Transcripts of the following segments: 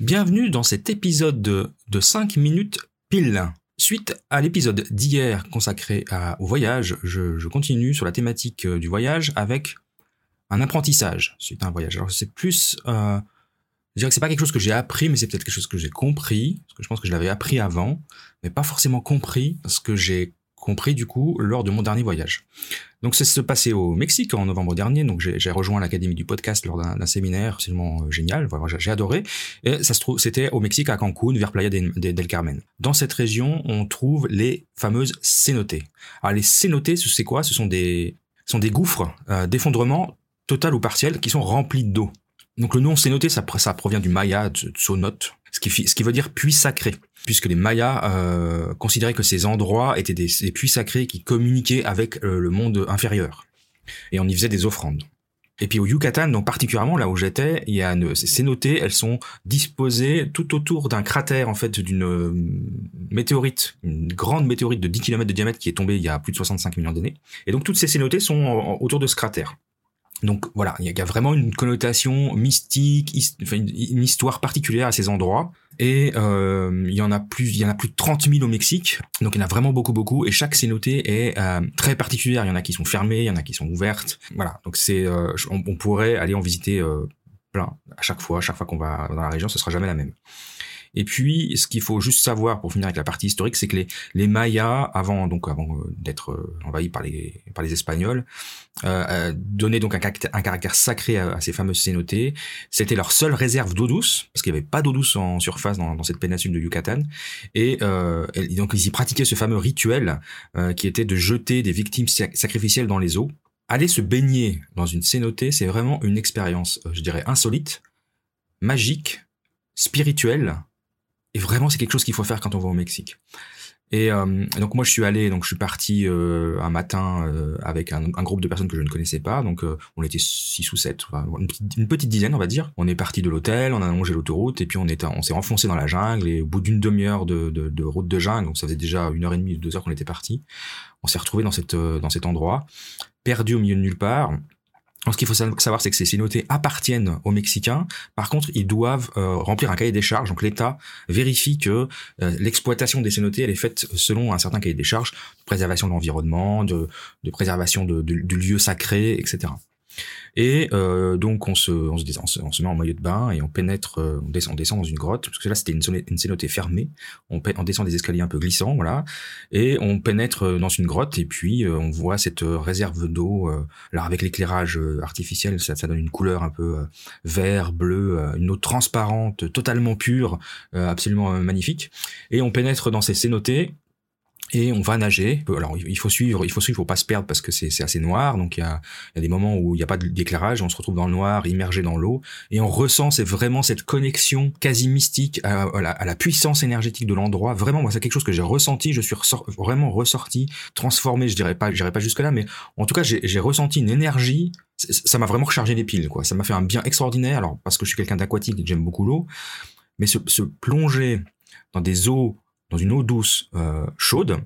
Bienvenue dans cet épisode de, de 5 minutes pile. Suite à l'épisode d'hier consacré au voyage, je, je, continue sur la thématique euh, du voyage avec un apprentissage suite à un voyage. Alors c'est plus, euh, je dirais que c'est pas quelque chose que j'ai appris, mais c'est peut-être quelque chose que j'ai compris, parce que je pense que je l'avais appris avant, mais pas forcément compris ce que j'ai compris du coup lors de mon dernier voyage. Donc ça se passait au Mexique en novembre dernier, donc j'ai rejoint l'académie du podcast lors d'un séminaire absolument euh, génial, voilà, j'ai adoré. Et ça se trouve, c'était au Mexique à Cancun, vers Playa del Carmen. Dans cette région, on trouve les fameuses cénotées. Alors les cénotées, c'est quoi? Ce sont des sont des gouffres euh, d'effondrement total ou partiel qui sont remplis d'eau. Donc le nom cénoté, ça, ça provient du maya, de sonote, ce qui, veut dire puits sacré, puisque les Mayas euh, considéraient que ces endroits étaient des, puits sacrés qui communiquaient avec euh, le monde inférieur. Et on y faisait des offrandes. Et puis au Yucatan, donc particulièrement là où j'étais, il y a ces noté, elles sont disposées tout autour d'un cratère en fait d'une euh, météorite, une grande météorite de 10 km de diamètre qui est tombée il y a plus de 65 millions d'années. Et donc toutes ces cénotées sont autour de ce cratère. Donc voilà, il y a vraiment une connotation mystique, une histoire particulière à ces endroits. Et euh, il y en a plus, il y en a plus de 30 000 au Mexique, donc il y en a vraiment beaucoup, beaucoup. Et chaque cénoté est euh, très particulière. Il y en a qui sont fermées, il y en a qui sont ouvertes. Voilà, donc c'est, euh, on, on, pourrait aller en visiter euh, plein à chaque fois, à chaque fois qu'on va dans la région, ce sera jamais la même. Et puis, ce qu'il faut juste savoir pour finir avec la partie historique, c'est que les, Mayas, avant donc avant euh, d'être euh, envahis par les par les Espagnols, euh, donnaient donc un caractère, sacré à, ces fameuses cénotés. C'était leur seule réserve d'eau douce, parce qu'il n'y avait pas d'eau douce en surface dans, cette péninsule de Yucatan. Et, et, donc ils y pratiquaient ce fameux rituel qui était de jeter des victimes sacrificielles dans les eaux. Aller se baigner dans une cénotée, c'est vraiment une expérience, je dirais, insolite, magique, spirituelle, et vraiment, c'est quelque chose qu'il faut faire quand on va au Mexique. Et euh, donc moi je suis allé, donc je suis parti euh, un matin euh, avec un, groupe de personnes que je ne connaissais pas, donc euh, on était six ou sept, une, petite, dizaine on va dire. On est parti de l'hôtel, on a longé l'autoroute et puis on on s'est enfoncé dans la jungle et au bout d'une demi-heure de, de, de, route de jungle, donc ça faisait déjà une heure et demie, deux heures qu'on était parti, on s'est retrouvé dans cette dans cet endroit, perdu au milieu de nulle part ce qu'il faut savoir, c'est que ces cénotés appartiennent aux Mexicains. Par contre, ils doivent euh, remplir un cahier des charges. Donc l'État vérifie que euh, l'exploitation des cénotés elle est faite selon un certain cahier des charges, de préservation de l'environnement, de, préservation du lieu sacré, etc. Et euh, donc on se, on se, on, se, met en maillot de bain et on pénètre, euh, on descend, on descend dans une grotte parce que là c'était une, une cénotée fermée. On, on, descend des escaliers un peu glissants, voilà, et on pénètre euh, dans une grotte et puis euh, on voit cette réserve d'eau. alors avec l'éclairage artificiel, ça, ça, donne une couleur un peu vert, bleu, une eau transparente, totalement pure, absolument magnifique. Et on pénètre dans ces cénotées et on va nager. Alors il faut suivre, il faut suivre, il faut pas se perdre parce que c'est assez noir. Donc il y a, des moments où il n'y a pas d'éclairage, on se retrouve dans le noir, immergé dans l'eau, et on ressent c'est vraiment cette connexion quasi mystique à, la, puissance énergétique de l'endroit. Vraiment, moi c'est quelque chose que j'ai ressenti. Je suis vraiment ressorti, transformé. Je dirais pas, je dirais pas jusque là, mais en tout cas j'ai ressenti une énergie. Ça m'a vraiment rechargé les piles, quoi. Ça m'a fait un bien extraordinaire. Alors parce que je suis quelqu'un d'aquatique j'aime beaucoup l'eau, mais se plonger dans des eaux dans une eau douce euh, chaude,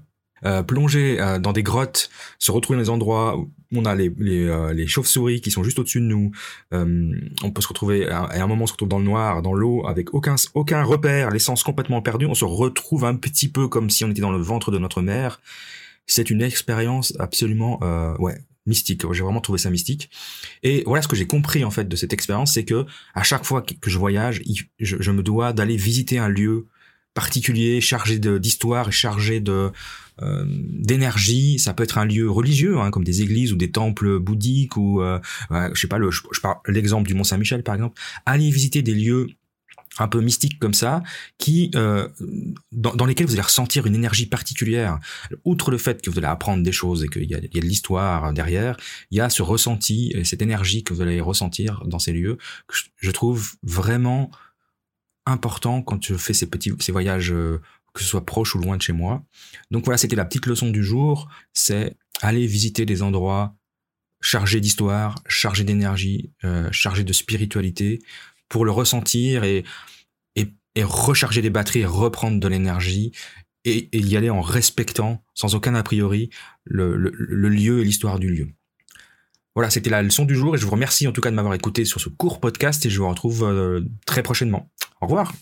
euh, plonger euh, dans des grottes, se retrouver dans des endroits où on a les, les, euh, les chauves-souris qui sont juste au-dessus de nous. Euh, on peut se retrouver à, un moment on se retrouve dans le noir, dans l'eau, avec aucun aucun repère, l'essence complètement perdue. On se retrouve un petit peu comme si on était dans le ventre de notre mère. C'est une expérience absolument ouais mystique. J'ai vraiment trouvé ça mystique. Et voilà ce que j'ai compris en fait de cette expérience, c'est que à chaque fois que je voyage, je me dois d'aller visiter un lieu particulier, chargé d'histoire et chargé de euh, d'énergie. Ça peut être un lieu religieux, hein, comme des églises ou des temples bouddhiques ou euh, je sais pas le, je, parle l'exemple du Mont Saint-Michel par exemple. Aller visiter des lieux un peu mystiques comme ça, qui euh, dans, dans, lesquels vous allez ressentir une énergie particulière. Outre le fait que vous allez apprendre des choses et qu'il y y a de l'histoire derrière, il y a ce ressenti, cette énergie que vous allez ressentir dans ces lieux que je trouve vraiment important quand je fais ces petits ces voyages euh, que ce soit proche ou loin de chez moi. Donc voilà, c'était la petite leçon du jour, c'est aller visiter des endroits chargés d'histoire, chargés d'énergie, euh, chargés de spiritualité pour le ressentir et, et, recharger les batteries, reprendre de l'énergie et, et, y aller en respectant, sans aucun a priori, le, le, le lieu et l'histoire du lieu. Voilà, c'était la leçon du jour et je vous remercie en tout cas de m'avoir écouté sur ce court podcast et je vous retrouve euh, très prochainement. Au revoir.